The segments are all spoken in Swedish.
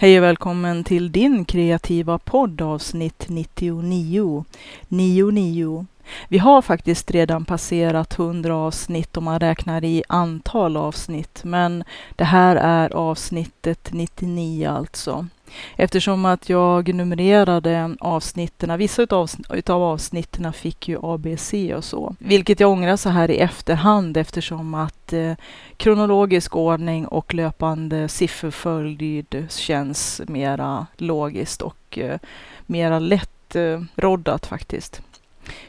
Hej och välkommen till din kreativa podd avsnitt 99. 99. Vi har faktiskt redan passerat 100 avsnitt om man räknar i antal avsnitt, men det här är avsnittet 99 alltså. Eftersom att jag numrerade avsnitten, vissa utav, utav avsnitten fick ju ABC och så. Vilket jag ångrar så här i efterhand eftersom att eh, kronologisk ordning och löpande sifferföljd känns mera logiskt och eh, mera lättroddat eh, faktiskt.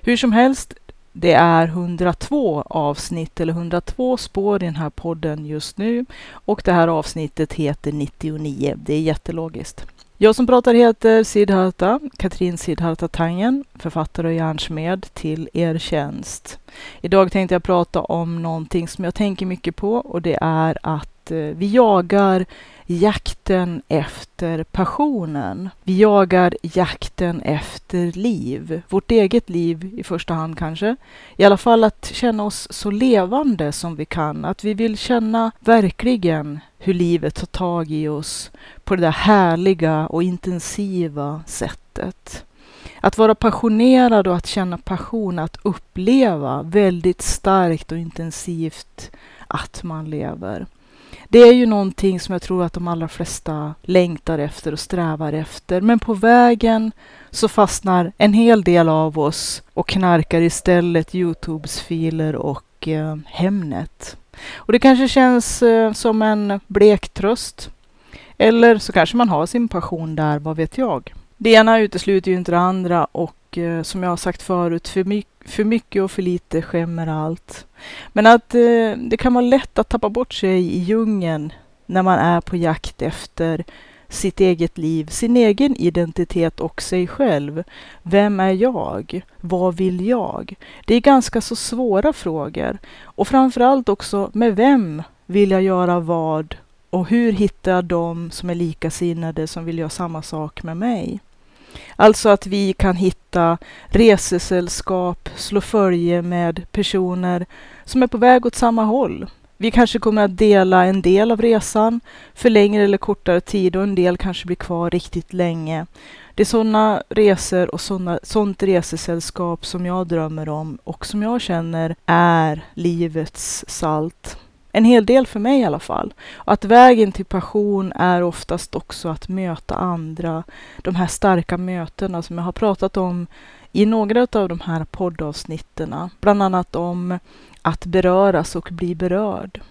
Hur som helst, det är 102 avsnitt eller 102 spår i den här podden just nu och det här avsnittet heter 99. Det är jättelogiskt. Jag som pratar heter Siddharta, Katrin Siddharta Tangen, författare och hjärnsmed till er tjänst. Idag tänkte jag prata om någonting som jag tänker mycket på och det är att Eh, vi jagar jakten efter passionen. Vi jagar jakten efter liv, vårt eget liv i första hand kanske. I alla fall att känna oss så levande som vi kan, att vi vill känna verkligen hur livet tar tag i oss på det där härliga och intensiva sättet. Att vara passionerad och att känna passion, att uppleva väldigt starkt och intensivt att man lever det är ju någonting som jag tror att de allra flesta längtar efter och strävar efter. Men på vägen så fastnar en hel del av oss och knarkar istället Youtubes filer och eh, Hemnet. Och det kanske känns eh, som en blek tröst. Eller så kanske man har sin passion där, vad vet jag. Det ena utesluter ju inte det andra och eh, som jag har sagt förut, för, my för mycket och för lite skämmer allt. Men att eh, det kan vara lätt att tappa bort sig i djungeln när man är på jakt efter sitt eget liv, sin egen identitet och sig själv. Vem är jag? Vad vill jag? Det är ganska så svåra frågor. Och framförallt också, med vem vill jag göra vad? Och hur hittar jag de som är likasinnade som vill göra samma sak med mig? Alltså att vi kan hitta resesällskap, slå följe med personer som är på väg åt samma håll. Vi kanske kommer att dela en del av resan för längre eller kortare tid och en del kanske blir kvar riktigt länge. Det är sådana resor och såna, sånt resesällskap som jag drömmer om och som jag känner är livets salt en hel del för mig i alla fall. Och att vägen till passion är oftast också att möta andra. De här starka mötena som jag har pratat om i några av de här poddavsnitten. Bland annat om att beröras och bli berörd.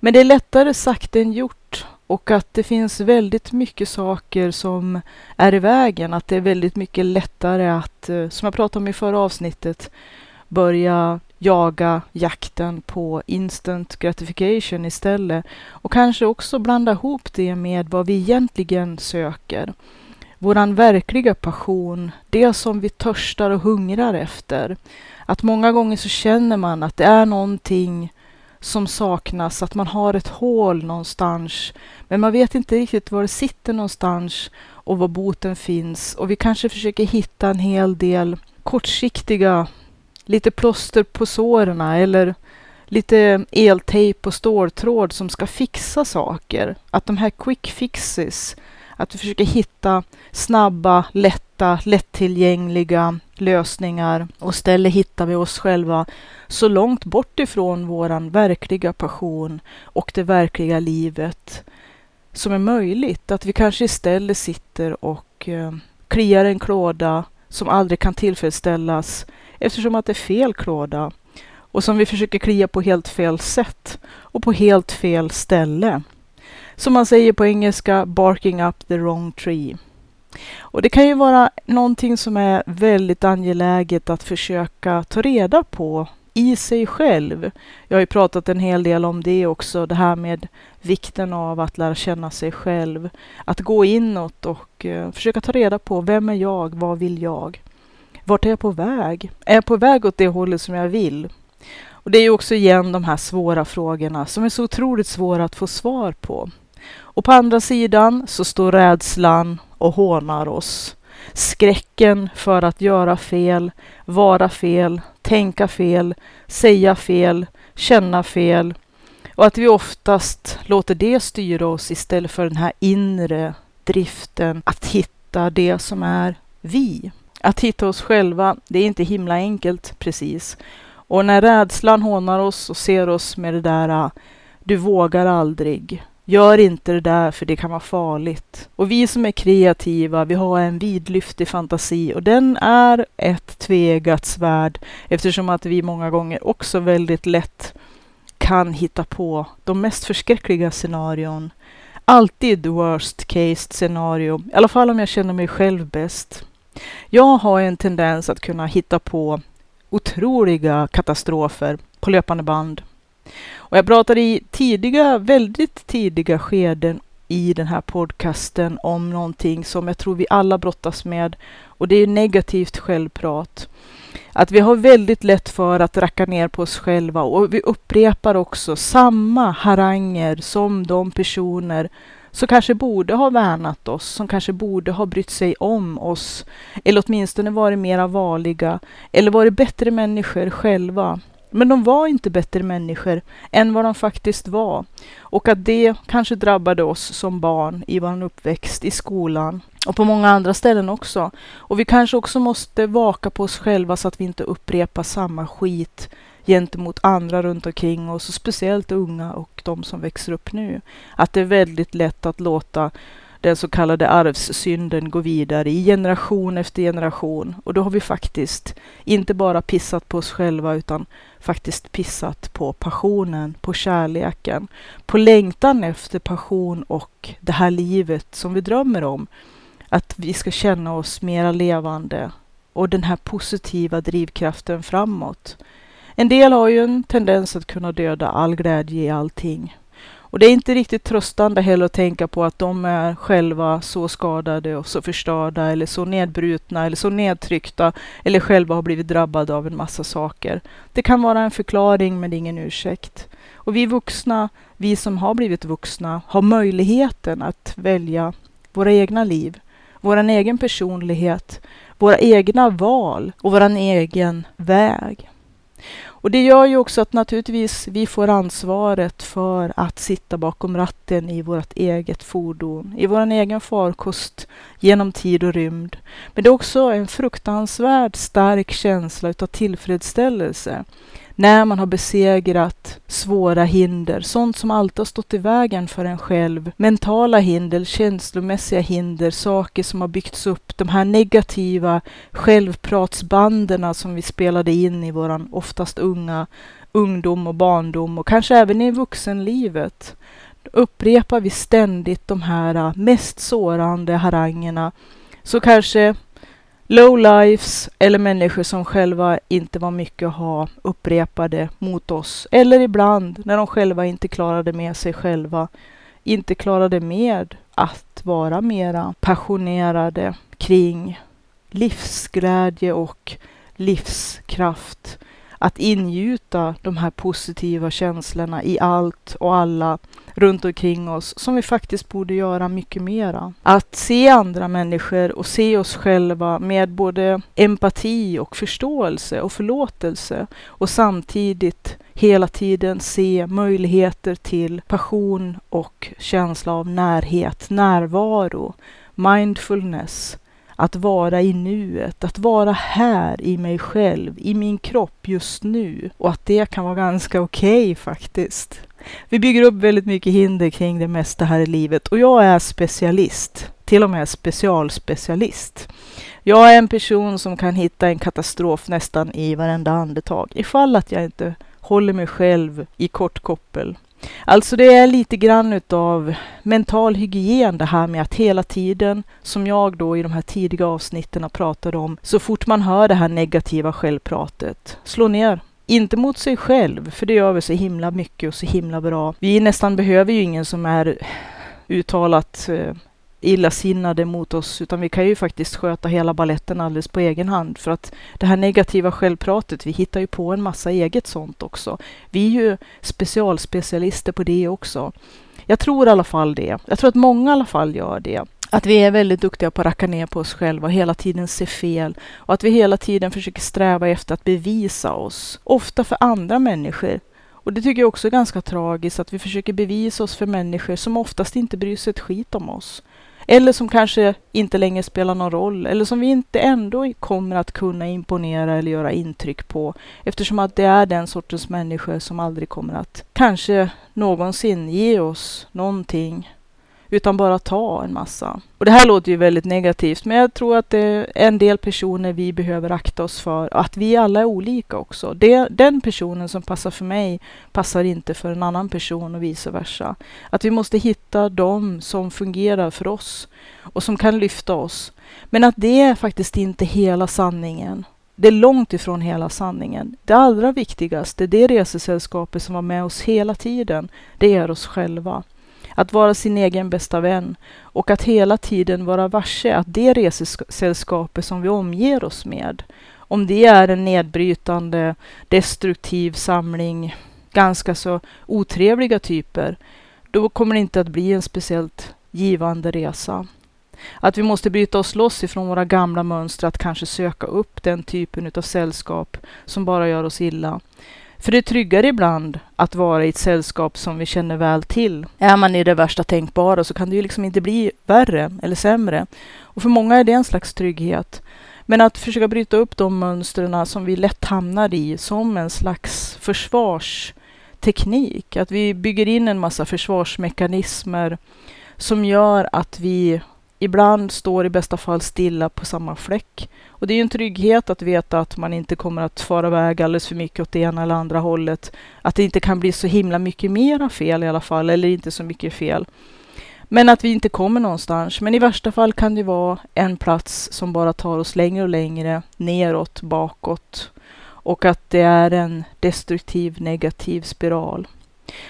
Men det är lättare sagt än gjort och att det finns väldigt mycket saker som är i vägen. Att det är väldigt mycket lättare att, eh, som jag pratade om i förra avsnittet, börja jaga jakten på instant gratification istället och kanske också blanda ihop det med vad vi egentligen söker. Våran verkliga passion, det som vi törstar och hungrar efter. Att många gånger så känner man att det är någonting som saknas, att man har ett hål någonstans, men man vet inte riktigt var det sitter någonstans och var boten finns och vi kanske försöker hitta en hel del kortsiktiga lite plåster på såren eller lite eltejp och ståltråd som ska fixa saker. Att de här quick fixes, att vi försöker hitta snabba, lätta, lättillgängliga lösningar och istället hittar vi oss själva så långt bort ifrån våran verkliga passion och det verkliga livet som är möjligt. Att vi kanske istället sitter och eh, kliar en klåda som aldrig kan tillfredsställas eftersom att det är fel klåda och som vi försöker klia på helt fel sätt och på helt fel ställe. Som man säger på engelska, barking up the wrong tree. Och det kan ju vara någonting som är väldigt angeläget att försöka ta reda på i sig själv. Jag har ju pratat en hel del om det också, det här med vikten av att lära känna sig själv. Att gå inåt och eh, försöka ta reda på vem är jag, vad vill jag? Vart är jag på väg? Är jag på väg åt det hållet som jag vill? Och det är ju också igen de här svåra frågorna som är så otroligt svåra att få svar på. Och på andra sidan så står rädslan och hånar oss. Skräcken för att göra fel, vara fel, tänka fel, säga fel, känna fel. Och att vi oftast låter det styra oss istället för den här inre driften att hitta det som är vi. Att hitta oss själva, det är inte himla enkelt precis. Och när rädslan hånar oss och ser oss med det där ah, du vågar aldrig. Gör inte det där för det kan vara farligt. Och vi som är kreativa, vi har en vidlyftig fantasi och den är ett tvegat svärd eftersom att vi många gånger också väldigt lätt kan hitta på de mest förskräckliga scenarion. Alltid worst case scenario, i alla fall om jag känner mig själv bäst. Jag har en tendens att kunna hitta på otroliga katastrofer på löpande band. Och jag pratade i tidiga, väldigt tidiga skeden i den här podcasten om någonting som jag tror vi alla brottas med och det är negativt självprat. Att vi har väldigt lätt för att racka ner på oss själva och vi upprepar också samma haranger som de personer som kanske borde ha värnat oss, som kanske borde ha brytt sig om oss, eller åtminstone varit mera vanliga, eller varit bättre människor själva. Men de var inte bättre människor än vad de faktiskt var. Och att det kanske drabbade oss som barn i vår uppväxt, i skolan och på många andra ställen också. Och vi kanske också måste vaka på oss själva så att vi inte upprepar samma skit gentemot andra runt omkring oss, och speciellt unga och de som växer upp nu. Att det är väldigt lätt att låta den så kallade arvssynden gå vidare i generation efter generation. Och då har vi faktiskt inte bara pissat på oss själva utan faktiskt pissat på passionen, på kärleken, på längtan efter passion och det här livet som vi drömmer om. Att vi ska känna oss mera levande och den här positiva drivkraften framåt. En del har ju en tendens att kunna döda all glädje i allting. Och det är inte riktigt tröstande heller att tänka på att de är själva så skadade och så förstörda eller så nedbrutna eller så nedtryckta eller själva har blivit drabbade av en massa saker. Det kan vara en förklaring men ingen ursäkt. Och vi vuxna, vi som har blivit vuxna, har möjligheten att välja våra egna liv, vår egen personlighet, våra egna val och vår egen väg. Och det gör ju också att naturligtvis vi får ansvaret för att sitta bakom ratten i vårt eget fordon, i vår egen farkost genom tid och rymd. Men det är också en fruktansvärd stark känsla utav tillfredsställelse när man har besegrat svåra hinder, sånt som alltid har stått i vägen för en själv. Mentala hinder, känslomässiga hinder, saker som har byggts upp, de här negativa självpratsbanden som vi spelade in i våran oftast unga ungdom och barndom och kanske även i vuxenlivet upprepar vi ständigt de här äh, mest sårande harangerna så kanske lowlifes eller människor som själva inte var mycket att ha upprepade mot oss. Eller ibland när de själva inte klarade med sig själva, inte klarade med att vara mera passionerade kring livsglädje och livskraft att ingjuta de här positiva känslorna i allt och alla runt omkring oss som vi faktiskt borde göra mycket mera. Att se andra människor och se oss själva med både empati och förståelse och förlåtelse och samtidigt hela tiden se möjligheter till passion och känsla av närhet, närvaro, mindfulness, att vara i nuet, att vara här i mig själv, i min kropp just nu. Och att det kan vara ganska okej okay, faktiskt. Vi bygger upp väldigt mycket hinder kring det mesta här i livet och jag är specialist, till och med specialspecialist. Jag är en person som kan hitta en katastrof nästan i varenda andetag ifall att jag inte håller mig själv i kort koppel Alltså det är lite grann utav mental hygien det här med att hela tiden, som jag då i de här tidiga avsnitten pratade om, så fort man hör det här negativa självpratet, slå ner. Inte mot sig själv, för det gör vi så himla mycket och så himla bra. Vi nästan behöver ju ingen som är uttalat eh, illasinnade mot oss, utan vi kan ju faktiskt sköta hela balletten alldeles på egen hand. För att det här negativa självpratet, vi hittar ju på en massa eget sånt också. Vi är ju specialspecialister på det också. Jag tror i alla fall det. Jag tror att många i alla fall gör det. Att vi är väldigt duktiga på att racka ner på oss själva och hela tiden se fel. Och att vi hela tiden försöker sträva efter att bevisa oss. Ofta för andra människor. Och det tycker jag också är ganska tragiskt att vi försöker bevisa oss för människor som oftast inte bryr sig ett skit om oss. Eller som kanske inte längre spelar någon roll. Eller som vi inte ändå kommer att kunna imponera eller göra intryck på. Eftersom att det är den sortens människor som aldrig kommer att kanske någonsin ge oss någonting utan bara ta en massa. Och det här låter ju väldigt negativt, men jag tror att det är en del personer vi behöver akta oss för. Att vi alla är olika också. Det, den personen som passar för mig passar inte för en annan person och vice versa. Att vi måste hitta de som fungerar för oss och som kan lyfta oss. Men att det är faktiskt inte hela sanningen. Det är långt ifrån hela sanningen. Det allra viktigaste, det resesällskapet som var med oss hela tiden, det är oss själva. Att vara sin egen bästa vän och att hela tiden vara varse att det resesällskapet som vi omger oss med, om det är en nedbrytande, destruktiv samling ganska så otrevliga typer, då kommer det inte att bli en speciellt givande resa. Att vi måste bryta oss loss ifrån våra gamla mönster att kanske söka upp den typen av sällskap som bara gör oss illa. För det är tryggare ibland att vara i ett sällskap som vi känner väl till. Är man i det värsta tänkbara så kan det ju liksom inte bli värre eller sämre. Och för många är det en slags trygghet. Men att försöka bryta upp de mönstren som vi lätt hamnar i som en slags försvarsteknik. Att vi bygger in en massa försvarsmekanismer som gör att vi ibland står i bästa fall stilla på samma fläck. Och det är ju en trygghet att veta att man inte kommer att fara iväg alldeles för mycket åt det ena eller andra hållet. Att det inte kan bli så himla mycket mera fel i alla fall, eller inte så mycket fel. Men att vi inte kommer någonstans. Men i värsta fall kan det vara en plats som bara tar oss längre och längre neråt, bakåt. Och att det är en destruktiv, negativ spiral.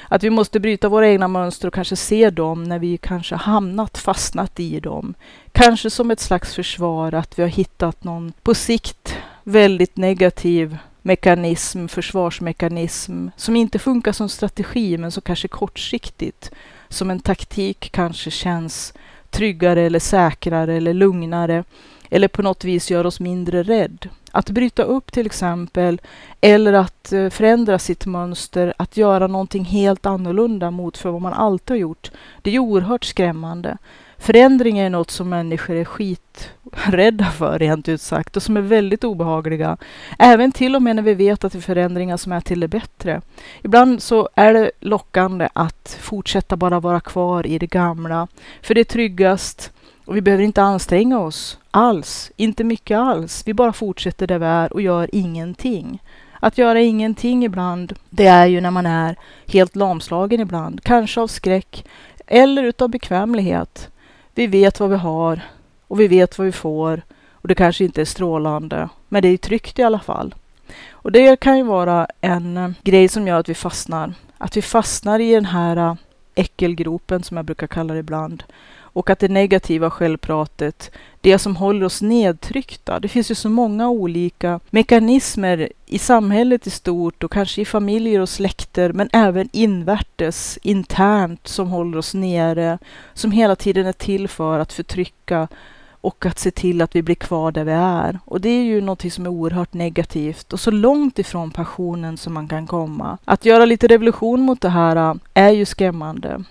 Att vi måste bryta våra egna mönster och kanske se dem när vi kanske hamnat, fastnat i dem. Kanske som ett slags försvar att vi har hittat någon på sikt väldigt negativ mekanism, försvarsmekanism, som inte funkar som strategi men som kanske kortsiktigt, som en taktik kanske känns tryggare eller säkrare eller lugnare eller på något vis gör oss mindre rädd. Att bryta upp till exempel, eller att eh, förändra sitt mönster, att göra någonting helt annorlunda mot för vad man alltid har gjort. Det är oerhört skrämmande. Förändring är något som människor är skiträdda för, rent ut sagt, och som är väldigt obehagliga. Även till och med när vi vet att det är förändringar som är till det bättre. Ibland så är det lockande att fortsätta bara vara kvar i det gamla, för det är tryggast och vi behöver inte anstränga oss alls, inte mycket alls. Vi bara fortsätter där vi är och gör ingenting. Att göra ingenting ibland, det är ju när man är helt lamslagen ibland, kanske av skräck eller utav bekvämlighet. Vi vet vad vi har och vi vet vad vi får och det kanske inte är strålande, men det är tryggt i alla fall. Och det kan ju vara en eh, grej som gör att vi fastnar. Att vi fastnar i den här eh, äckelgropen som jag brukar kalla det ibland. Och att det negativa självpratet, det som håller oss nedtryckta. Det finns ju så många olika mekanismer i samhället i stort och kanske i familjer och släkter, men även invärtes, internt, som håller oss nere, som hela tiden är till för att förtrycka och att se till att vi blir kvar där vi är. Och det är ju någonting som är oerhört negativt och så långt ifrån passionen som man kan komma. Att göra lite revolution mot det här äh, är ju skrämmande.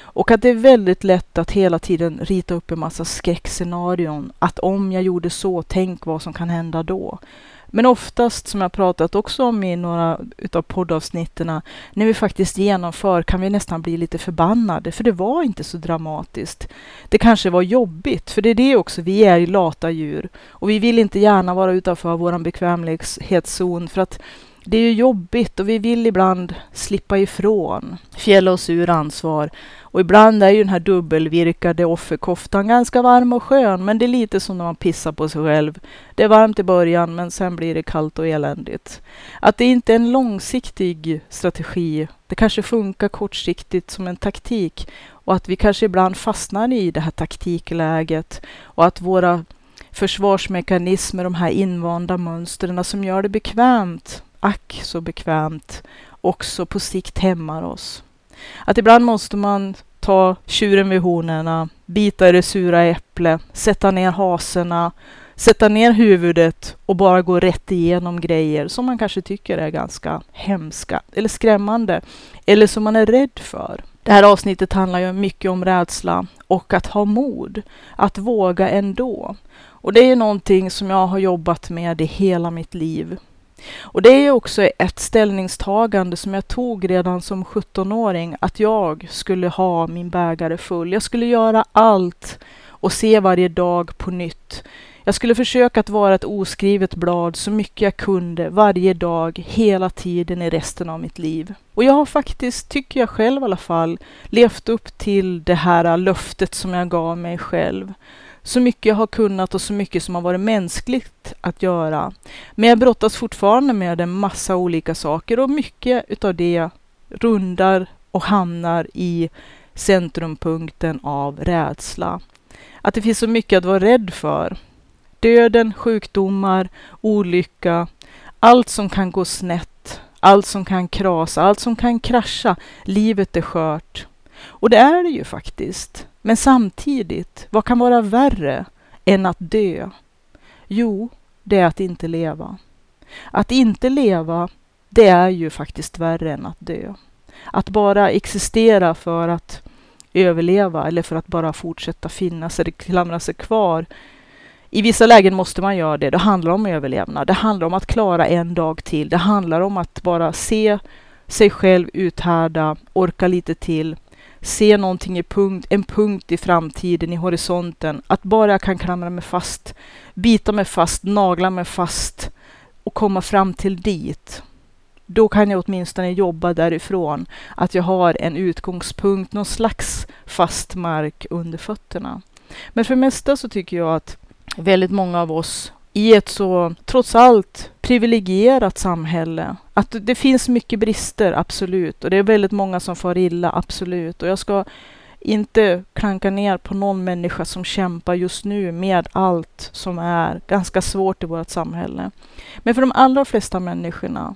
Och att det är väldigt lätt att hela tiden rita upp en massa skräckscenarion. Att om jag gjorde så, tänk vad som kan hända då. Men oftast, som jag pratat också om i några utav poddavsnitten, när vi faktiskt genomför kan vi nästan bli lite förbannade, för det var inte så dramatiskt. Det kanske var jobbigt, för det är det också, vi är ju lata djur. Och vi vill inte gärna vara utanför vår bekvämlighetszon, för att det är ju jobbigt och vi vill ibland slippa ifrån, fjälla oss ur ansvar. Och ibland är ju den här dubbelvirkade offerkoftan ganska varm och skön, men det är lite som när man pissar på sig själv. Det är varmt i början, men sen blir det kallt och eländigt. Att det inte är en långsiktig strategi. Det kanske funkar kortsiktigt som en taktik och att vi kanske ibland fastnar i det här taktikläget och att våra försvarsmekanismer, de här invanda mönstren som gör det bekvämt ack så bekvämt också på sikt hämmar oss. Att ibland måste man ta tjuren vid hornen, bita i det sura äpplet, sätta ner haserna, sätta ner huvudet och bara gå rätt igenom grejer som man kanske tycker är ganska hemska eller skrämmande eller som man är rädd för. Det här avsnittet handlar ju mycket om rädsla och att ha mod, att våga ändå. Och det är någonting som jag har jobbat med i hela mitt liv. Och det är också ett ställningstagande som jag tog redan som 17-åring, att jag skulle ha min bägare full. Jag skulle göra allt och se varje dag på nytt. Jag skulle försöka att vara ett oskrivet blad så mycket jag kunde varje dag, hela tiden i resten av mitt liv. Och jag har faktiskt, tycker jag själv i alla fall, levt upp till det här löftet som jag gav mig själv. Så mycket jag har kunnat och så mycket som har varit mänskligt att göra. Men jag brottas fortfarande med en massa olika saker och mycket utav det rundar och hamnar i centrumpunkten av rädsla. Att det finns så mycket att vara rädd för. Döden, sjukdomar, olycka, allt som kan gå snett, allt som kan krasa, allt som kan krascha. Livet är skört. Och det är det ju faktiskt. Men samtidigt, vad kan vara värre än att dö? Jo, det är att inte leva. Att inte leva, det är ju faktiskt värre än att dö. Att bara existera för att överleva eller för att bara fortsätta finnas eller klamra sig kvar. I vissa lägen måste man göra det. Det handlar om överlevnad. Det handlar om att klara en dag till. Det handlar om att bara se sig själv uthärda, orka lite till, se någonting i punkt, en punkt i framtiden, i horisonten. Att bara jag kan klamra mig fast, bita mig fast, nagla mig fast och komma fram till dit. Då kan jag åtminstone jobba därifrån. Att jag har en utgångspunkt, någon slags fast mark under fötterna. Men för det mesta så tycker jag att väldigt många av oss i ett så, trots allt, privilegierat samhälle. Att det finns mycket brister, absolut. Och det är väldigt många som far illa, absolut. Och jag ska inte klanka ner på någon människa som kämpar just nu med allt som är ganska svårt i vårt samhälle. Men för de allra flesta människorna,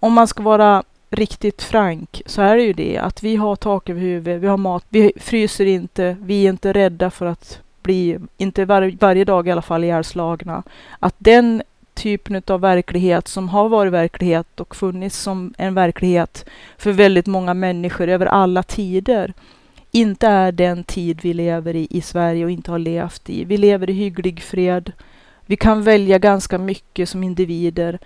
om man ska vara riktigt frank, så är det ju det att vi har tak över huvudet, vi har mat, vi fryser inte, vi är inte rädda för att bli, inte var, varje dag i alla fall, ihjälslagna. Att den typen av verklighet som har varit verklighet och funnits som en verklighet för väldigt många människor över alla tider inte är den tid vi lever i i Sverige och inte har levt i. Vi lever i hygglig fred. Vi kan välja ganska mycket som individer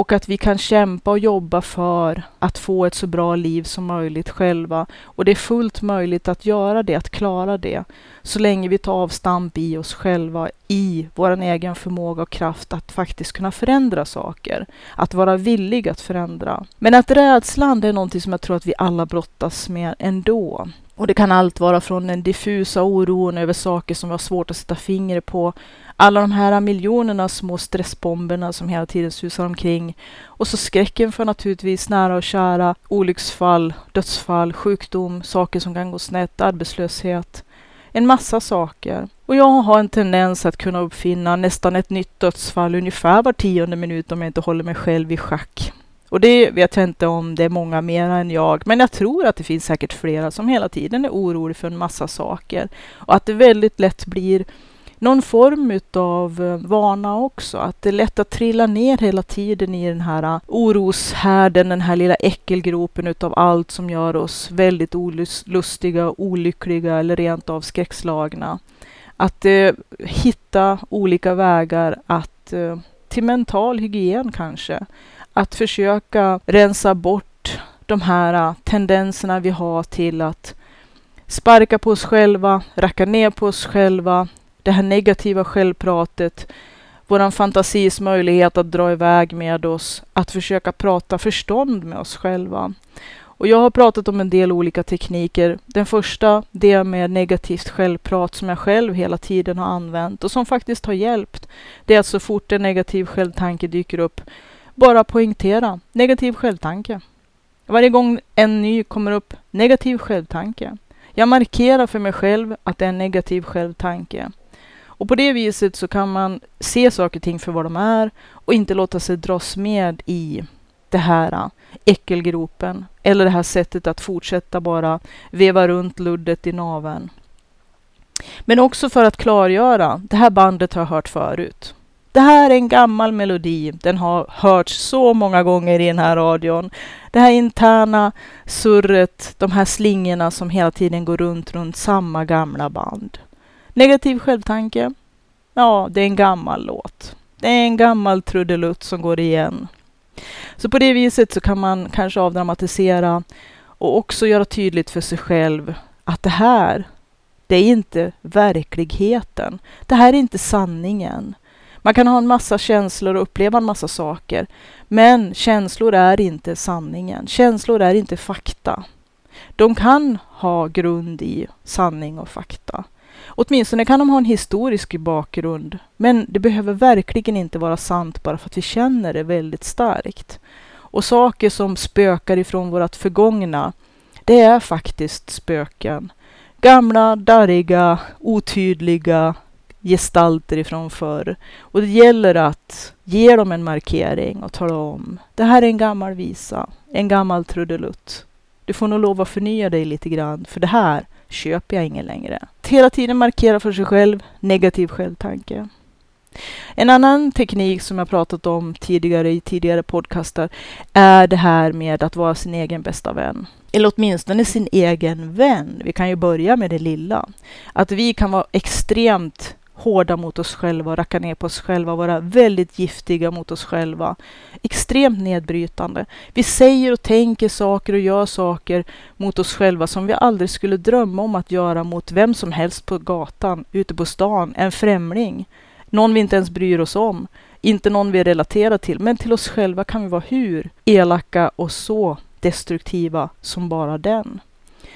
och att vi kan kämpa och jobba för att få ett så bra liv som möjligt själva. Och det är fullt möjligt att göra det, att klara det, så länge vi tar avstamp i oss själva, i vår egen förmåga och kraft att faktiskt kunna förändra saker, att vara villig att förändra. Men att rädslan, det är någonting som jag tror att vi alla brottas med ändå. Och det kan allt vara från den diffusa oron över saker som vi har svårt att sätta fingret på, alla de här miljonerna små stressbomberna som hela tiden susar omkring. Och så skräcken för naturligtvis nära och kära, olycksfall, dödsfall, sjukdom, saker som kan gå snett, arbetslöshet. En massa saker. Och jag har en tendens att kunna uppfinna nästan ett nytt dödsfall ungefär var tionde minut om jag inte håller mig själv i schack. Och det vet jag inte om det är många mer än jag, men jag tror att det finns säkert flera som hela tiden är oroliga för en massa saker. Och att det väldigt lätt blir någon form av eh, vana också. Att det är lätt att trilla ner hela tiden i den här eh, oroshärden, den här lilla äckelgropen utav allt som gör oss väldigt olustiga, olyckliga eller rent av skräckslagna. Att eh, hitta olika vägar att, eh, till mental hygien kanske. Att försöka rensa bort de här eh, tendenserna vi har till att sparka på oss själva, racka ner på oss själva, det här negativa självpratet, våran fantasis möjlighet att dra iväg med oss, att försöka prata förstånd med oss själva. Och jag har pratat om en del olika tekniker. Den första, det med negativt självprat som jag själv hela tiden har använt och som faktiskt har hjälpt. Det är att så fort en negativ självtanke dyker upp, bara poängtera negativ självtanke. Varje gång en ny kommer upp, negativ självtanke. Jag markerar för mig själv att det är en negativ självtanke. Och på det viset så kan man se saker och ting för vad de är och inte låta sig dras med i det här äh, äckelgropen eller det här sättet att fortsätta bara veva runt luddet i naven. Men också för att klargöra, det här bandet har jag hört förut. Det här är en gammal melodi. Den har hörts så många gånger i den här radion. Det här interna surret, de här slingorna som hela tiden går runt, runt samma gamla band. Negativ självtanke. Ja, det är en gammal låt. Det är en gammal trudelutt som går igen. Så på det viset så kan man kanske avdramatisera och också göra tydligt för sig själv att det här, det är inte verkligheten. Det här är inte sanningen. Man kan ha en massa känslor och uppleva en massa saker. Men känslor är inte sanningen. Känslor är inte fakta. De kan ha grund i sanning och fakta. Åtminstone kan de ha en historisk bakgrund. Men det behöver verkligen inte vara sant bara för att vi känner det väldigt starkt. Och saker som spökar ifrån vårt förgångna, det är faktiskt spöken. Gamla, darriga, otydliga gestalter ifrån förr. Och det gäller att ge dem en markering och tala om. Det här är en gammal visa, en gammal trudelutt. Du får nog lov att förnya dig lite grann, för det här köper jag ingen längre. Att hela tiden markera för sig själv, negativ självtanke. En annan teknik som jag pratat om tidigare i tidigare podcastar är det här med att vara sin egen bästa vän. Eller åtminstone sin egen vän. Vi kan ju börja med det lilla. Att vi kan vara extremt hårda mot oss själva, racka ner på oss själva, vara väldigt giftiga mot oss själva. Extremt nedbrytande. Vi säger och tänker saker och gör saker mot oss själva som vi aldrig skulle drömma om att göra mot vem som helst på gatan, ute på stan, en främling. Någon vi inte ens bryr oss om. Inte någon vi relaterar till, men till oss själva kan vi vara hur elaka och så destruktiva som bara den.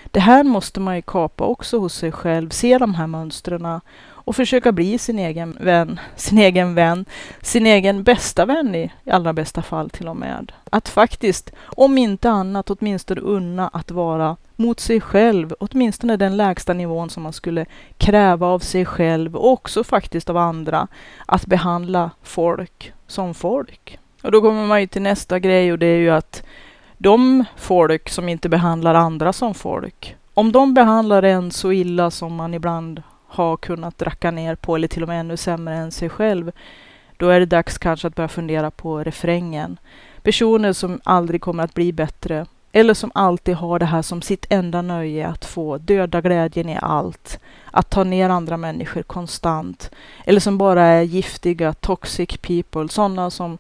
Det här måste man ju kapa också hos sig själv, se de här mönstren och försöka bli sin egen vän, sin egen vän, sin egen bästa vän i, allra bästa fall till och med. Att faktiskt, om inte annat, åtminstone unna att vara mot sig själv, åtminstone den lägsta nivån som man skulle kräva av sig själv och också faktiskt av andra, att behandla folk som folk. Och då kommer man ju till nästa grej och det är ju att de folk som inte behandlar andra som folk, om de behandlar en så illa som man ibland har kunnat racka ner på, eller till och med ännu sämre än sig själv, då är det dags kanske att börja fundera på refrängen. Personer som aldrig kommer att bli bättre, eller som alltid har det här som sitt enda nöje, att få döda glädjen i allt, att ta ner andra människor konstant, eller som bara är giftiga, toxic people, sådana som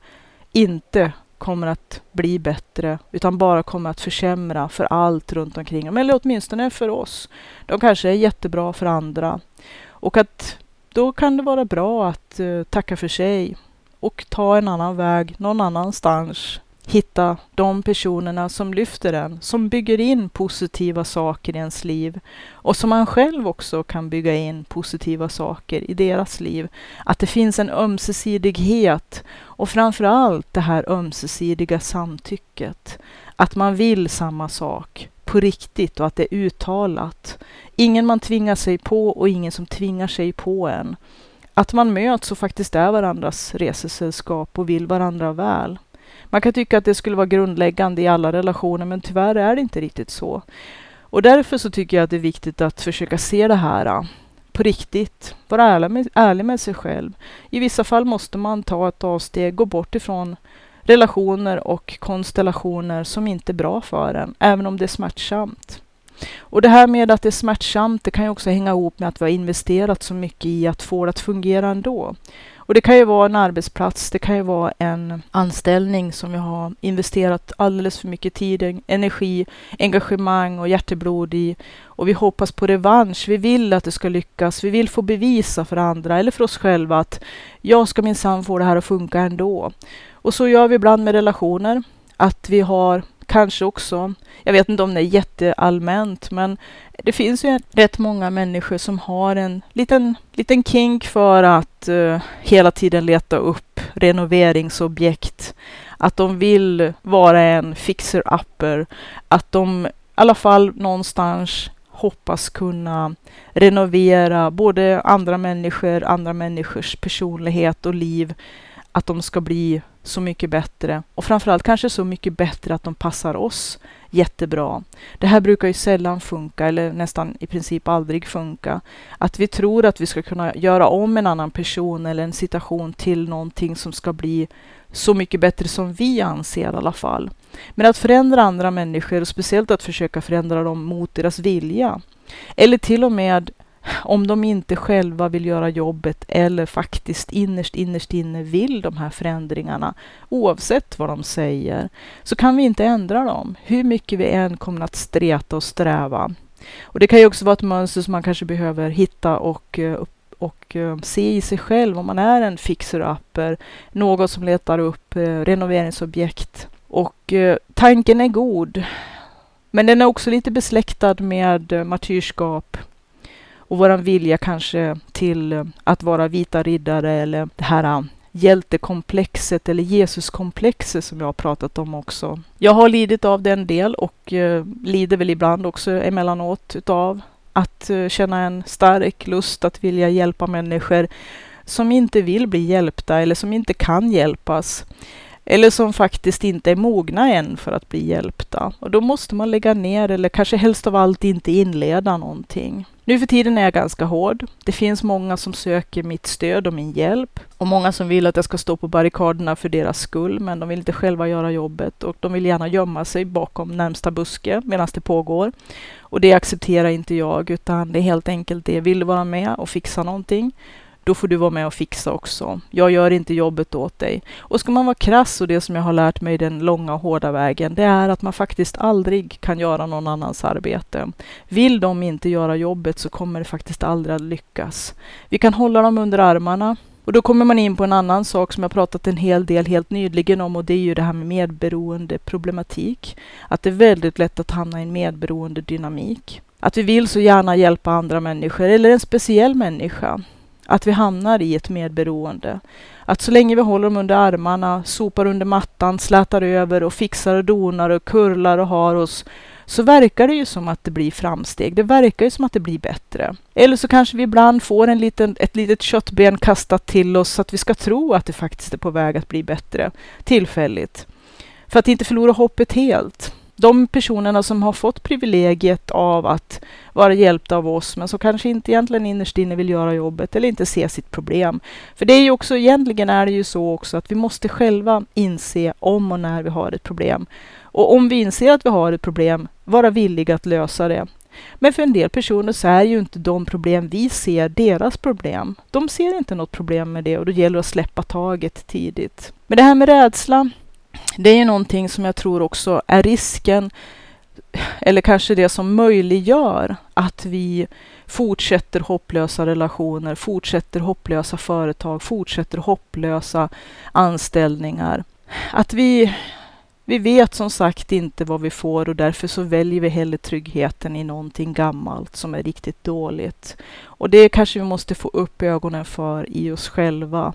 inte kommer att bli bättre, utan bara kommer att försämra för allt runt omkring dem, eller åtminstone för oss. De kanske är jättebra för andra. Och att då kan det vara bra att eh, tacka för sig och ta en annan väg någon annanstans. Hitta de personerna som lyfter en, som bygger in positiva saker i ens liv och som man själv också kan bygga in positiva saker i deras liv. Att det finns en ömsesidighet och framför allt det här ömsesidiga samtycket. Att man vill samma sak på riktigt och att det är uttalat. Ingen man tvingar sig på och ingen som tvingar sig på en. Att man möts och faktiskt är varandras resesällskap och vill varandra väl. Man kan tycka att det skulle vara grundläggande i alla relationer, men tyvärr är det inte riktigt så. Och därför så tycker jag att det är viktigt att försöka se det här äh, på riktigt. Vara ärlig med, ärlig med sig själv. I vissa fall måste man ta ett avsteg, gå bort ifrån relationer och konstellationer som inte är bra för en, även om det är smärtsamt. Och det här med att det är smärtsamt, det kan ju också hänga ihop med att vi har investerat så mycket i att få det att fungera ändå. Och det kan ju vara en arbetsplats, det kan ju vara en anställning som vi har investerat alldeles för mycket tid, energi, engagemang och hjärteblod i. Och vi hoppas på revansch. Vi vill att det ska lyckas. Vi vill få bevisa för andra eller för oss själva att jag ska minsann få det här att funka ändå. Och så gör vi ibland med relationer. Att vi har kanske också, jag vet inte om det är jätteallmänt, men det finns ju rätt många människor som har en liten, liten kink för att uh, hela tiden leta upp renoveringsobjekt. Att de vill vara en fixer-upper. Att de i alla fall någonstans hoppas kunna renovera både andra människor, andra människors personlighet och liv att de ska bli så mycket bättre och framförallt kanske så mycket bättre att de passar oss jättebra. Det här brukar ju sällan funka eller nästan i princip aldrig funka. Att vi tror att vi ska kunna göra om en annan person eller en situation till någonting som ska bli så mycket bättre som vi anser i alla fall. Men att förändra andra människor och speciellt att försöka förändra dem mot deras vilja. Eller till och med om de inte själva vill göra jobbet eller faktiskt innerst, innerst inne vill de här förändringarna, oavsett vad de säger, så kan vi inte ändra dem, hur mycket vi än kommer att streta och sträva. Och det kan ju också vara ett mönster som man kanske behöver hitta och eh, och eh, se i sig själv om man är en fixer-upper, någon som letar upp eh, renoveringsobjekt. Och eh, tanken är god, men den är också lite besläktad med martyrskap och våran vilja kanske till eh, att vara vita riddare eller det här eh, hjältekomplexet eller Jesuskomplexet som jag har pratat om också. Jag har lidit av den del och eh, lider väl ibland också emellanåt utav att eh, känna en stark lust att vilja hjälpa människor som inte vill bli hjälpta eller som inte kan hjälpas. Eller som faktiskt inte är mogna än för att bli hjälpta. Och då måste man lägga ner eller kanske helst av allt inte inleda någonting. Nu för tiden är jag ganska hård. Det finns många som söker mitt stöd och min hjälp och många som vill att jag ska stå på barrikaderna för deras skull, men de vill inte själva göra jobbet och de vill gärna gömma sig bakom närmsta buske medan det pågår. Och det accepterar inte jag, utan det är helt enkelt det. Vill du vara med och fixa någonting då får du vara med och fixa också. Jag gör inte jobbet åt dig. Och ska man vara krass och det som jag har lärt mig den långa och hårda vägen, det är att man faktiskt aldrig kan göra någon annans arbete. Vill de inte göra jobbet så kommer det faktiskt aldrig att lyckas. Vi kan hålla dem under armarna, och då kommer man in på en annan sak som jag pratat en hel del helt nyligen om och det är ju det här med medberoende problematik. Att det är väldigt lätt att hamna i en medberoende dynamik. Att vi vill så gärna hjälpa andra människor eller en speciell människa. Att vi hamnar i ett medberoende. Att så länge vi håller dem under armarna, sopar under mattan, slätar över och fixar och donar och kurlar och har oss, så verkar det ju som att det blir framsteg. Det verkar ju som att det blir bättre. Eller så kanske vi ibland får en liten, ett litet köttben kastat till oss så att vi ska tro att det faktiskt är på väg att bli bättre, tillfälligt. För att inte förlora hoppet helt de personerna som har fått privilegiet av att vara hjälpta av oss, men som kanske inte egentligen innerst inne vill göra jobbet eller inte se sitt problem. För det är ju också, egentligen är det ju så också att vi måste själva inse om och när vi har ett problem. Och om vi inser att vi har ett problem, vara villiga att lösa det. Men för en del personer så är ju inte de problem vi ser deras problem. De ser inte något problem med det och då gäller det att släppa taget tidigt. Men det här med rädsla, det är ju någonting som jag tror också är risken, eller kanske det som möjliggör att vi fortsätter hopplösa relationer, fortsätter hopplösa företag, fortsätter hopplösa anställningar. Att vi, vi vet som sagt inte vad vi får och därför så väljer vi hellre tryggheten i någonting gammalt som är riktigt dåligt. Och det kanske vi måste få upp ögonen för i oss själva.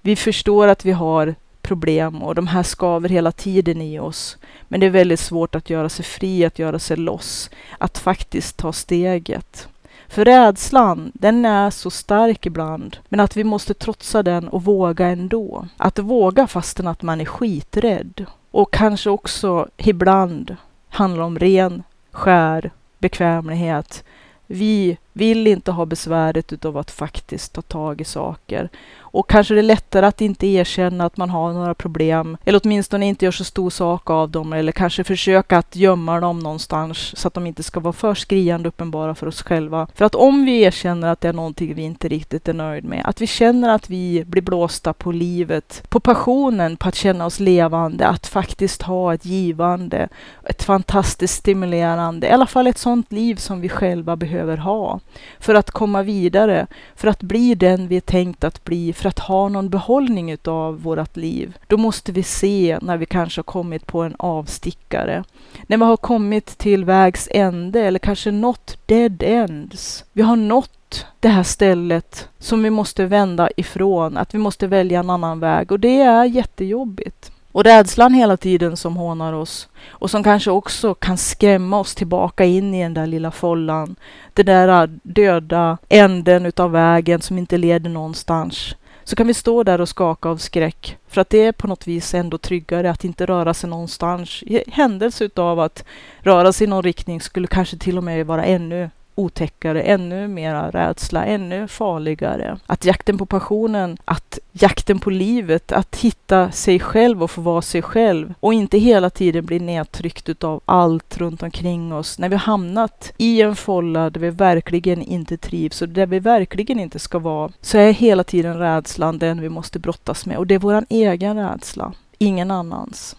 Vi förstår att vi har problem och de här skaver hela tiden i oss. Men det är väldigt svårt att göra sig fri, att göra sig loss, att faktiskt ta steget. För rädslan, den är så stark ibland, men att vi måste trotsa den och våga ändå. Att våga fastän att man är skiträdd. Och kanske också ibland handlar om ren, skär bekvämlighet. Vi vill inte ha besväret utav att faktiskt ta tag i saker. Och kanske det är lättare att inte erkänna att man har några problem, eller åtminstone inte gör så stor sak av dem, eller kanske försöka att gömma dem någonstans så att de inte ska vara för skriande uppenbara för oss själva. För att om vi erkänner att det är någonting vi inte riktigt är nöjd med, att vi känner att vi blir blåsta på livet, på passionen, på att känna oss levande, att faktiskt ha ett givande, ett fantastiskt stimulerande, i alla fall ett sådant liv som vi själva behöver ha för att komma vidare, för att bli den vi är tänkt att bli, för att ha någon behållning utav vårt liv. Då måste vi se när vi kanske har kommit på en avstickare. När vi har kommit till vägs ände eller kanske nått dead ends. Vi har nått det här stället som vi måste vända ifrån, att vi måste välja en annan väg och det är jättejobbigt. Och rädslan hela tiden som hånar oss och som kanske också kan skrämma oss tillbaka in i den där lilla follan. Den där döda änden utav vägen som inte leder någonstans. så kan vi stå där och skaka av skräck. För att det är på något vis ändå tryggare att inte röra sig någonstans. I händelse utav att röra sig i någon riktning skulle kanske till och med vara ännu otäckare, ännu mera rädsla, ännu farligare. Att jakten på passionen, att jakten på livet, att hitta sig själv och få vara sig själv och inte hela tiden bli nedtryckt av allt runt omkring oss. När vi hamnat i en folla där vi verkligen inte trivs och där vi verkligen inte ska vara, så är hela tiden rädslan den vi måste brottas med och det är vår egen rädsla, ingen annans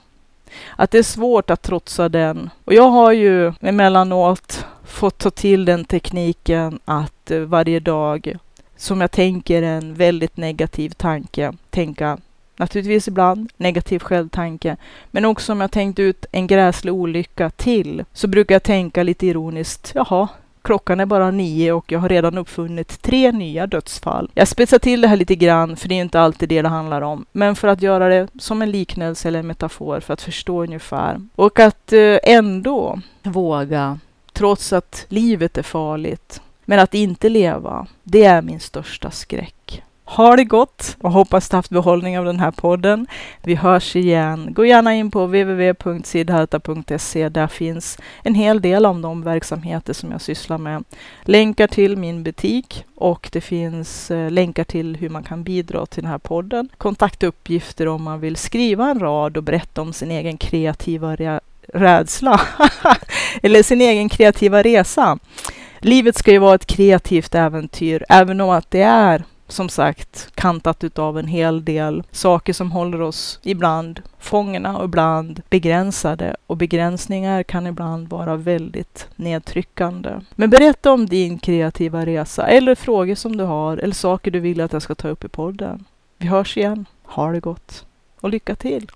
att det är svårt att trotsa den. Och jag har ju emellanåt fått ta till den tekniken att eh, varje dag som jag tänker en väldigt negativ tanke, tänka naturligtvis ibland negativ självtanke, men också om jag tänkt ut en gräslig olycka till, så brukar jag tänka lite ironiskt, jaha, klockan är bara nio och jag har redan uppfunnit tre nya dödsfall. Jag spetsar till det här lite grann, för det är inte alltid det det handlar om, men för att göra det som en liknelse eller en metafor för att förstå ungefär. Och att eh, ändå våga trots att livet är farligt. Men att inte leva, det är min största skräck. Ha det gott och hoppas du haft behållning av den här podden. Vi hörs igen. Gå gärna in på www.sidharta.se. Där finns en hel del om de verksamheter som jag sysslar med. Länkar till min butik och det finns eh, länkar till hur man kan bidra till den här podden. Kontaktuppgifter om man vill skriva en rad och berätta om sin egen kreativa rädsla eller sin egen kreativa resa. Livet ska ju vara ett kreativt äventyr, även om att det är som sagt kantat utav en hel del saker som håller oss ibland fångna och ibland begränsade. Och begränsningar kan ibland vara väldigt nedtryckande. Men berätta om din kreativa resa eller frågor som du har eller saker du vill att jag ska ta upp i podden. Vi hörs igen. Ha det gott och lycka till!